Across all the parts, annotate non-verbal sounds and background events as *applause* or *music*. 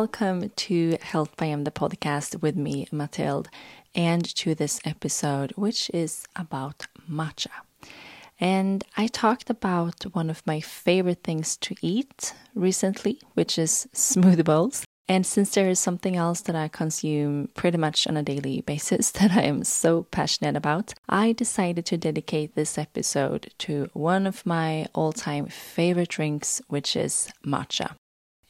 welcome to Health by M, the podcast with me, Matilde, and to this episode, which is about matcha. And I talked about one of my favorite things to eat recently, which is smoothie bowls. And since there is something else that I consume pretty much on a daily basis *laughs* that I am so passionate about, I decided to dedicate this episode to one of my all time favorite drinks, which is matcha.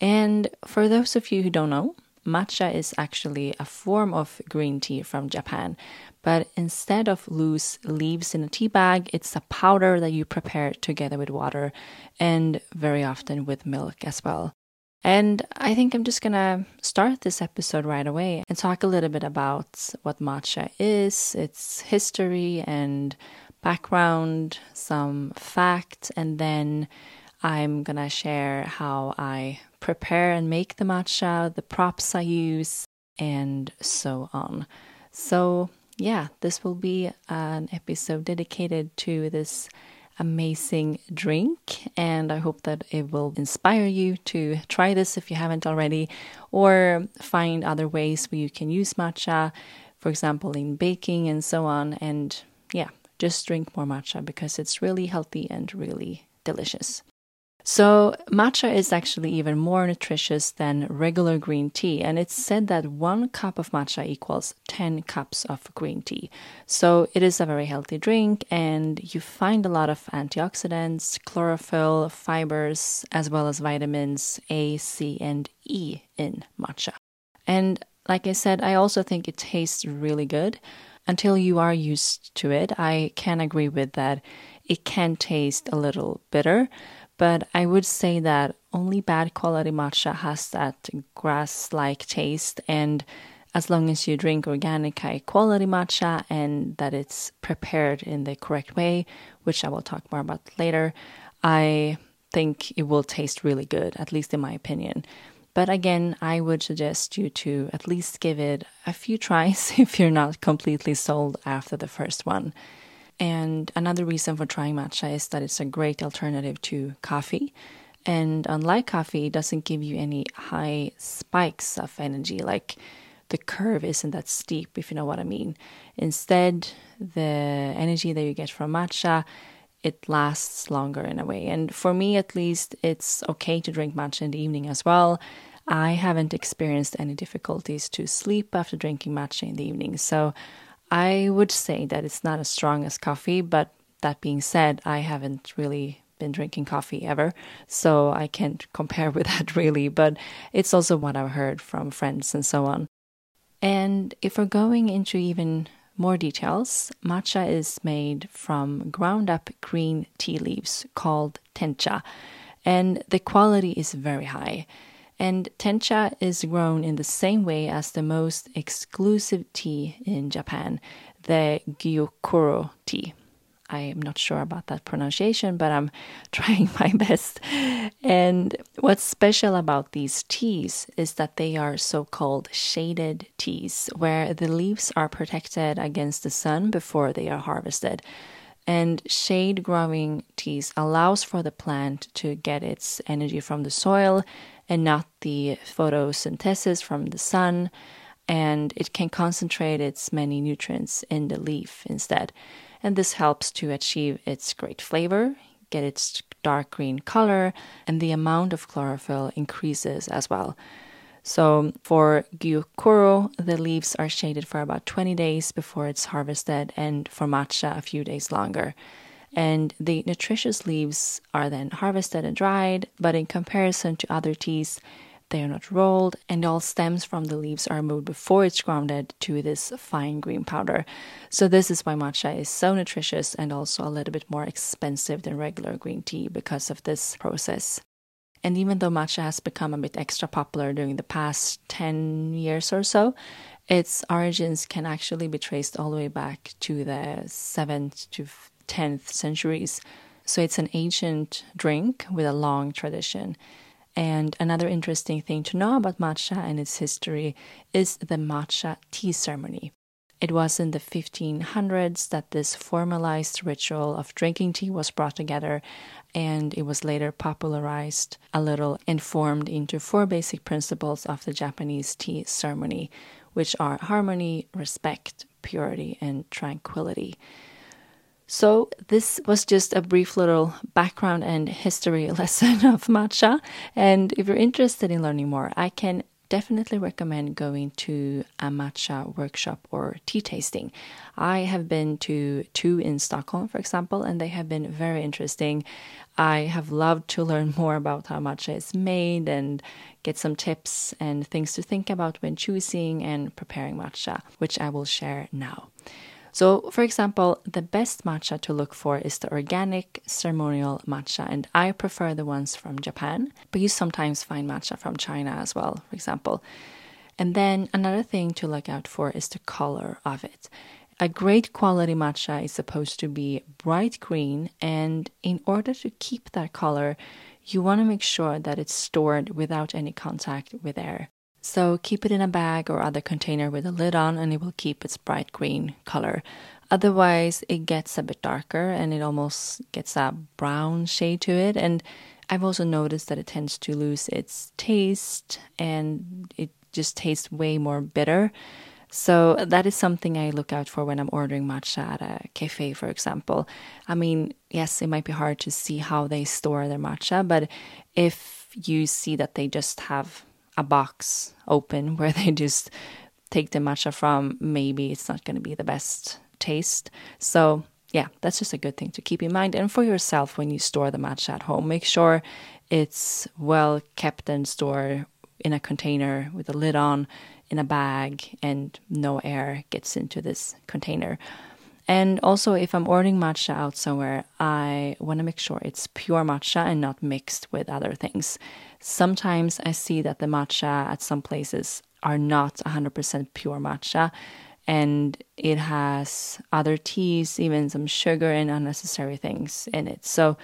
And for those of you who don't know, matcha is actually a form of green tea from Japan. But instead of loose leaves in a tea bag, it's a powder that you prepare together with water and very often with milk as well. And I think I'm just gonna start this episode right away and talk a little bit about what matcha is, its history and background, some facts, and then I'm gonna share how I prepare and make the matcha, the props I use, and so on. So, yeah, this will be an episode dedicated to this amazing drink, and I hope that it will inspire you to try this if you haven't already, or find other ways where you can use matcha, for example, in baking and so on. And yeah, just drink more matcha because it's really healthy and really delicious. So, matcha is actually even more nutritious than regular green tea, and it's said that one cup of matcha equals 10 cups of green tea. So, it is a very healthy drink, and you find a lot of antioxidants, chlorophyll, fibers, as well as vitamins A, C, and E in matcha. And like I said, I also think it tastes really good. Until you are used to it, I can agree with that. It can taste a little bitter but I would say that only bad quality matcha has that grass like taste. And as long as you drink organic, high quality matcha and that it's prepared in the correct way, which I will talk more about later, I think it will taste really good, at least in my opinion. But again, I would suggest you to at least give it a few tries *laughs* if you're not completely sold after the first one. And another reason for trying matcha is that it's a great alternative to coffee. And unlike coffee, it doesn't give you any high spikes of energy. Like the curve isn't that steep, if you know what I mean. Instead, the energy that you get from matcha, it lasts longer in a way. And for me, at least, it's okay to drink matcha in the evening as well. I haven't experienced any difficulties to sleep after drinking matcha in the evening. So I would say that it's not as strong as coffee, but that being said, I haven't really been drinking coffee ever, so I can't *laughs* compare with that really, but it's also what I've heard from friends and so on. And if we're going into even more details, matcha is made from ground up green tea leaves called tencha, and the quality is very high. And tencha is grown in the same way as the most exclusive tea in Japan, the Gyokuro tea. I am not sure about that pronunciation, but I'm *laughs* trying my best. And what's special about these teas is that they are so called shaded teas, where the leaves are protected against the sun before they are harvested. And shade growing teas allows for the plant to get its energy from the soil and not the photosynthesis from the sun, and it can concentrate its many nutrients in the leaf instead. And this helps to achieve its great flavor, get its dark green color, and the amount of chlorophyll increases as well. So for Gyokuro, the leaves are shaded for about 20 days before it's harvested, and for matcha, a few days longer and the nutritious leaves are then harvested and dried, but in comparison to other teas, they are not rolled, and all stems from the leaves are moved before it's grounded to this fine green powder. So, this is why matcha is so nutritious and also a little bit more expensive than regular green tea because of this process. And even though matcha has become a bit extra popular during the past 10 years or so, its origins can actually be traced all the way back to the 7th to 10th centuries. So it's an ancient drink with a long tradition. And another interesting thing to know about matcha and its history is the matcha tea ceremony. It was in the 1500s that this formalized ritual of drinking tea was brought together, and it was later popularized a little and formed into four basic principles of the Japanese tea ceremony, which are harmony, respect, purity, and tranquility. So, this was just a brief little background and history *laughs* lesson of matcha. And if you're interested in learning more, I can definitely recommend going to a matcha workshop or tea tasting. I have been to two in Stockholm, for example, and they have been very interesting. I have loved to learn *laughs* more about how matcha is made and get some tips and things to think about when choosing and preparing matcha, which I will share now. So, for example, the best matcha to look for is the organic ceremonial matcha, and I prefer the ones from Japan, but you sometimes find matcha from China as well, for example. And then another thing to look out for is the color of it. A great quality matcha is supposed to be bright green, and in order to keep that color, you want to make sure that it's stored without any contact with air. So keep it in a bag or other container with a lid on and it will keep its bright green color. Otherwise, it gets a bit darker and it almost gets a brown shade to it. And I've also noticed that it tends to lose its taste and it just tastes way more bitter. So that is something I look out for when I'm ordering matcha at a cafe, for example. I mean, yes, it might be hard to see how they store their matcha, but if you see that they just have a box open *laughs* where they just take the matcha from, maybe it's not going to be the best taste. So, yeah, that's just a good thing to keep in mind. And for yourself, when you store the matcha at home, make sure it's well kept and stored in a container with a lid on, in a bag, and no air gets into this container. And also, if I'm ordering matcha out somewhere, I want to make sure it's pure matcha and not mixed with other things. Sometimes I see that the matcha at some places are not 100% pure matcha and it has other teas, even some sugar and unnecessary things in it. So,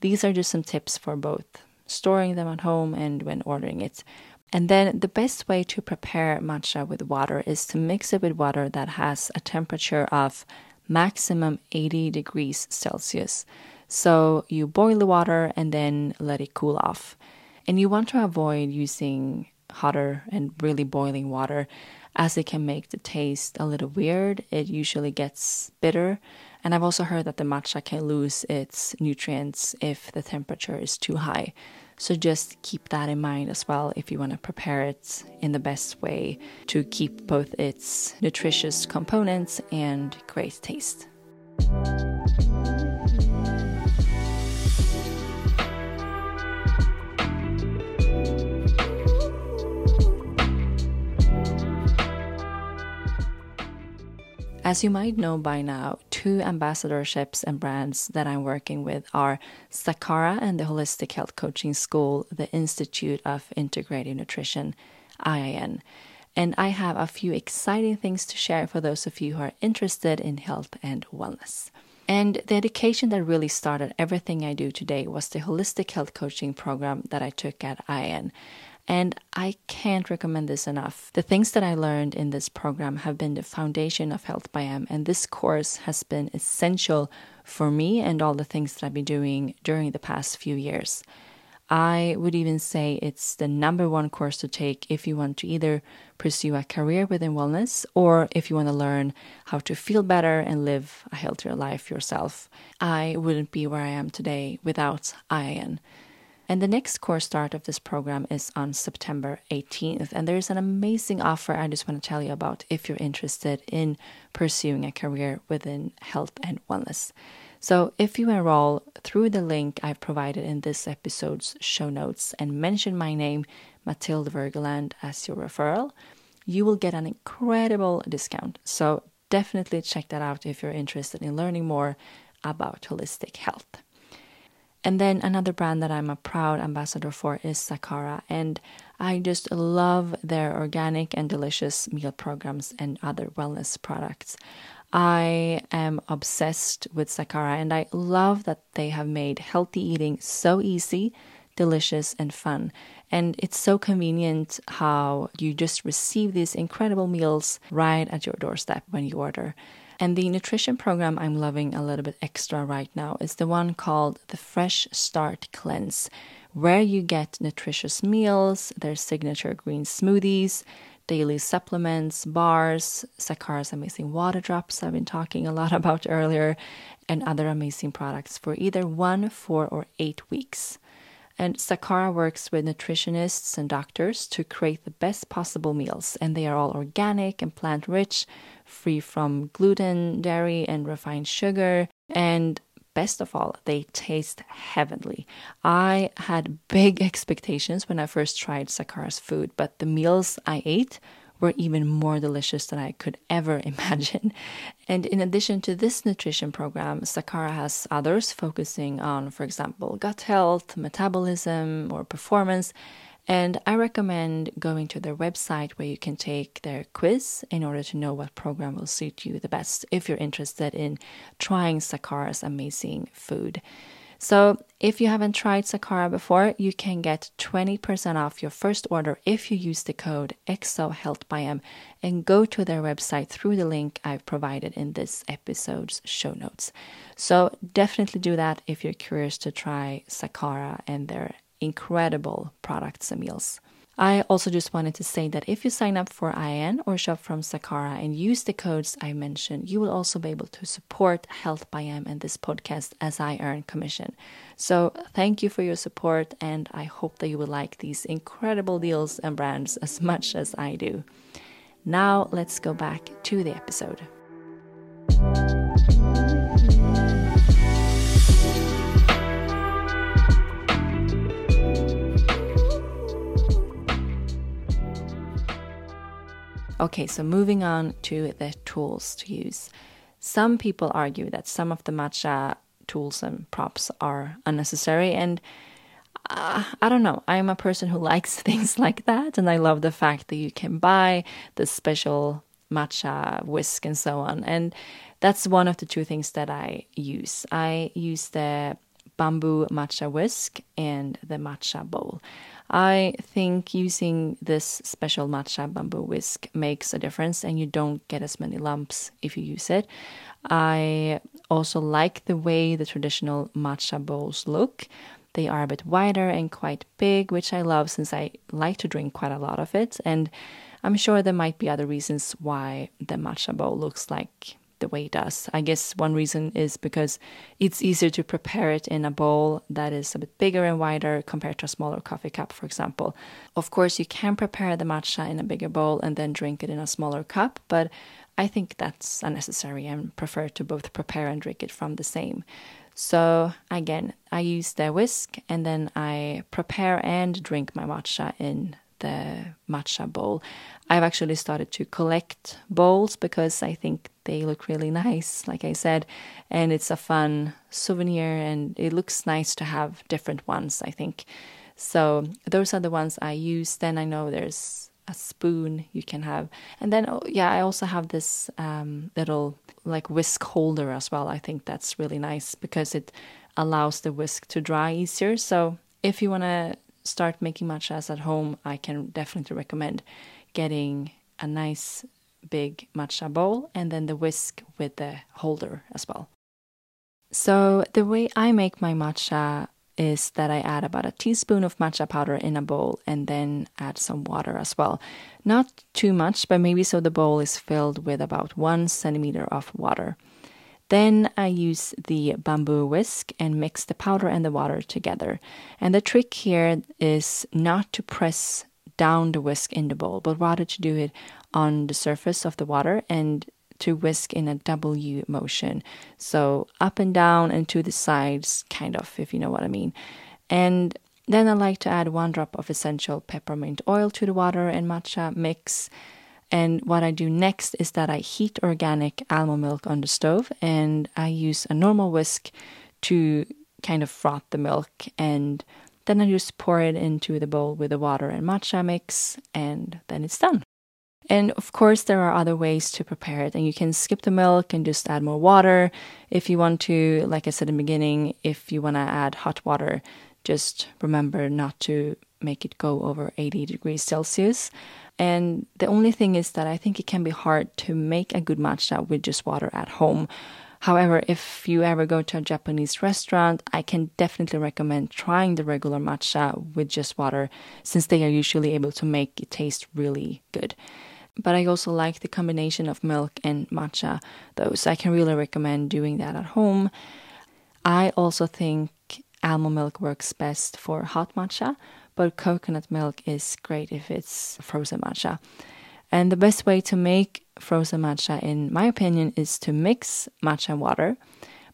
these are just some tips for both storing them at home and when ordering it. And then the best way to prepare matcha with water is to mix it with water that has a temperature of maximum 80 degrees Celsius. So you boil the water and then let it cool off. And you want to avoid using hotter and really boiling water as it can make the taste a little weird. It usually gets bitter. And I've also heard that the matcha can lose its nutrients if the temperature is too high. So just keep that in mind as well if you want to prepare it in the best way to keep both its nutritious components and great taste. As you might know by now, two ambassadorships and brands that I'm working with are Sakara and the Holistic Health Coaching School, the Institute of Integrative Nutrition, IIN. And I have a few exciting things to share for those of you who are interested in health and wellness. And the education that really started everything I do today was the Holistic Health Coaching program that I took at IIN. And I can't recommend this enough. The things that I learned in this program have been the foundation of Health by M, and this course has been essential for me and all the things that I've been doing during the past few years. I would even say it's the number one course to take if you want to either pursue a career within wellness or if you want to learn how to feel better and live a healthier life yourself. I wouldn't be where I am today without IIN. And the next course start of this program is on September 18th. And there's an amazing offer I just want to tell you about if you're interested in pursuing a career within health and wellness. So, if you enroll through the link I've provided in this episode's show notes and mention my name, Matilde Wergeland, as your referral, you will get an incredible discount. So, definitely check that out if you're interested in learning more about holistic health. And then another brand that I'm a proud ambassador for is Sakara. And I just love their organic and delicious meal programs and other wellness products. I am obsessed with Sakara and I love that they have made healthy eating so easy, delicious, and fun. And it's so convenient how you just receive these incredible meals right at your doorstep when you order. And the nutrition program I'm loving a little bit extra right now is the one called the Fresh Start Cleanse, where you get nutritious meals, their signature green smoothies, daily supplements, bars, Sakara's amazing water drops I've been talking a lot *laughs* about earlier, and other amazing products for either one, four, or eight weeks. And Sakara works with nutritionists and doctors to create the best possible meals, and they are all organic and plant rich, free from gluten, dairy, and refined sugar. And best of all, they taste heavenly. I had big *laughs* expectations when I first tried Sakara's food, but the meals I ate were even more delicious than I could ever *laughs* imagine. And in addition to this nutrition program, Sakara has others focusing on, for example, gut health, metabolism, or performance. And I recommend going to their website where you can take their quiz in order to know what program will suit you the best if you're interested in trying Sakara's amazing food. So, if you haven't tried Sakara before, you can get 20% off your first order if you use the code XOHealthByM and go to their website through the link I've provided in this episode's show notes. So, definitely do that if you're curious to try Sakara and their incredible products and meals. I also just wanted to say that if you sign up for IIN or shop from Sakara and use the codes I mentioned, you will also be able to support Health by M and this podcast as I earn commission. So thank you for your support, and I hope that you will like these incredible deals and brands as much as I do. Now let's go back to the episode. Okay, so moving on to the tools to use. Some people argue that some of the matcha tools and props are unnecessary, and uh, I don't know. I'm a person who *laughs* likes *laughs* things like that, and I love the fact that you can buy the special matcha whisk and so on. And that's one of the two things that I use. I use the bamboo matcha whisk and the matcha bowl. I think using this special matcha bamboo whisk makes a difference and you don't get as many lumps if you use it. I also like the way the traditional matcha bowls look. They are a bit wider and quite big, which I love since I like to drink quite a lot of it. And I'm sure there might be other reasons why the matcha bowl looks like the way it does. I guess one reason is because it's easier to prepare it in a bowl that is a bit bigger and wider compared to a smaller coffee cup, for example. Of course, you can prepare the matcha in a bigger bowl and then drink it in a smaller cup, but I think that's unnecessary and prefer to both prepare and drink it from the same. So again, I use the whisk and then I prepare and drink my matcha in the matcha bowl. I've actually started to collect bowls because I think they look really nice, like I said, and it's a fun souvenir and it looks nice to have different ones, I think. So those are the ones I use. Then I know there's a spoon you can have. And then, oh, yeah, I also have this um, little like whisk holder as well. I think that's really nice because it allows the whisk to dry easier. So if you want to start making matchas at home, I can definitely recommend getting a nice big matcha bowl and then the whisk with the holder as well. So, the way I make my matcha is that I add about a teaspoon of matcha powder in a bowl and then add some water as well. Not too much, but maybe so the bowl is filled with about one centimeter of water. Then I use the bamboo whisk and mix the powder and the water together. And the trick here is not to press down the whisk in the bowl, but rather to do it on the surface of the water and to whisk in a W motion. So up and down and to the sides, kind of, if you know what I mean. And then I like to add one drop of essential peppermint oil to the water and matcha mix and what I do next is that I heat organic almond milk on the stove and I use a normal whisk to kind of froth the milk and then I just pour it into the bowl with the water and matcha mix and then it's done. And of course, there are other ways to prepare it, and you can skip the milk and just add more water. If you want to, like I said in the beginning, if you want to add hot water, just remember not to make it go over 80 degrees Celsius. And the only thing is that I think it can be hard to make a good matcha with just water at home. However, if you ever go to a Japanese restaurant, I can definitely recommend trying the regular matcha with just water since they are usually able to make it taste really good. But I also like the combination of milk and matcha, though, so I can really recommend doing that at home. I also think almond milk works best for hot matcha, but coconut milk is great if it's frozen matcha. And the best way to make frozen matcha, in my opinion, is to mix matcha water,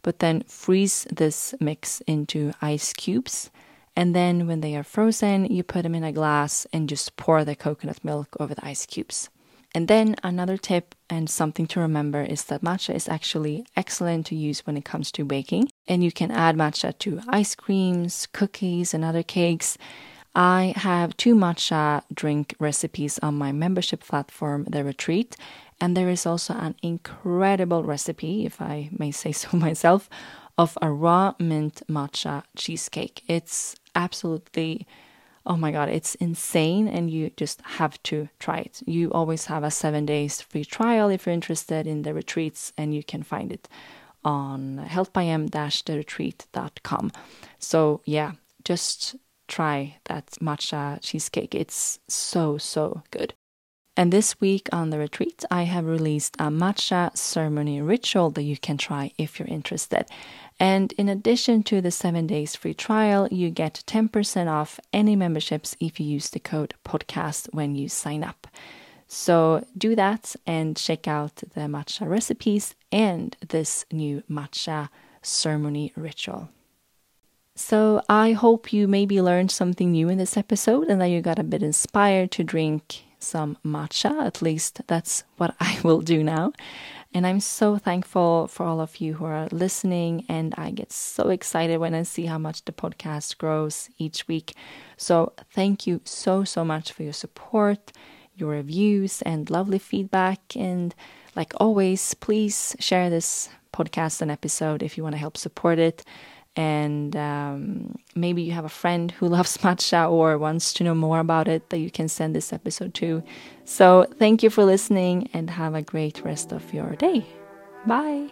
but then freeze this mix into ice cubes. And then when they are frozen, you put them in a glass and just pour the coconut milk over the ice cubes. And then another tip and something to remember is that matcha is actually excellent to use when it comes to baking. And you can add matcha to ice creams, cookies, and other cakes. I have two matcha drink recipes on my membership platform, The Retreat, and there is also an incredible recipe, if I may say so *laughs* myself, of a raw mint matcha cheesecake. It's absolutely, oh my god, it's insane, and you just have to try it. You always have a seven days free trial if you're interested in the retreats, and you can find it on healthbym-theretreat.com. So, yeah, just try that matcha cheesecake. It's so, so good. And this week on the retreat, I have released a matcha ceremony ritual that you can try if you're interested. And in addition to the seven days free trial, you get 10% off any memberships if you use the code podcast when you sign up. So do that and check out the matcha recipes and this new matcha ceremony ritual. So I hope you maybe learned something new in this episode and that you got a bit inspired to drink some matcha. At least that's what *laughs* I will do now. And I'm so thankful for all of you who are listening. And I get so excited when I see how much the podcast grows each week. So thank you so, so much for your support, your reviews, and lovely feedback. And like always, please share this podcast and episode if you want to help support it and um, maybe you have a friend who *laughs* loves matcha or wants to know more about it that you can send this episode to. So, thank you for listening and have a great rest of your day. Bye.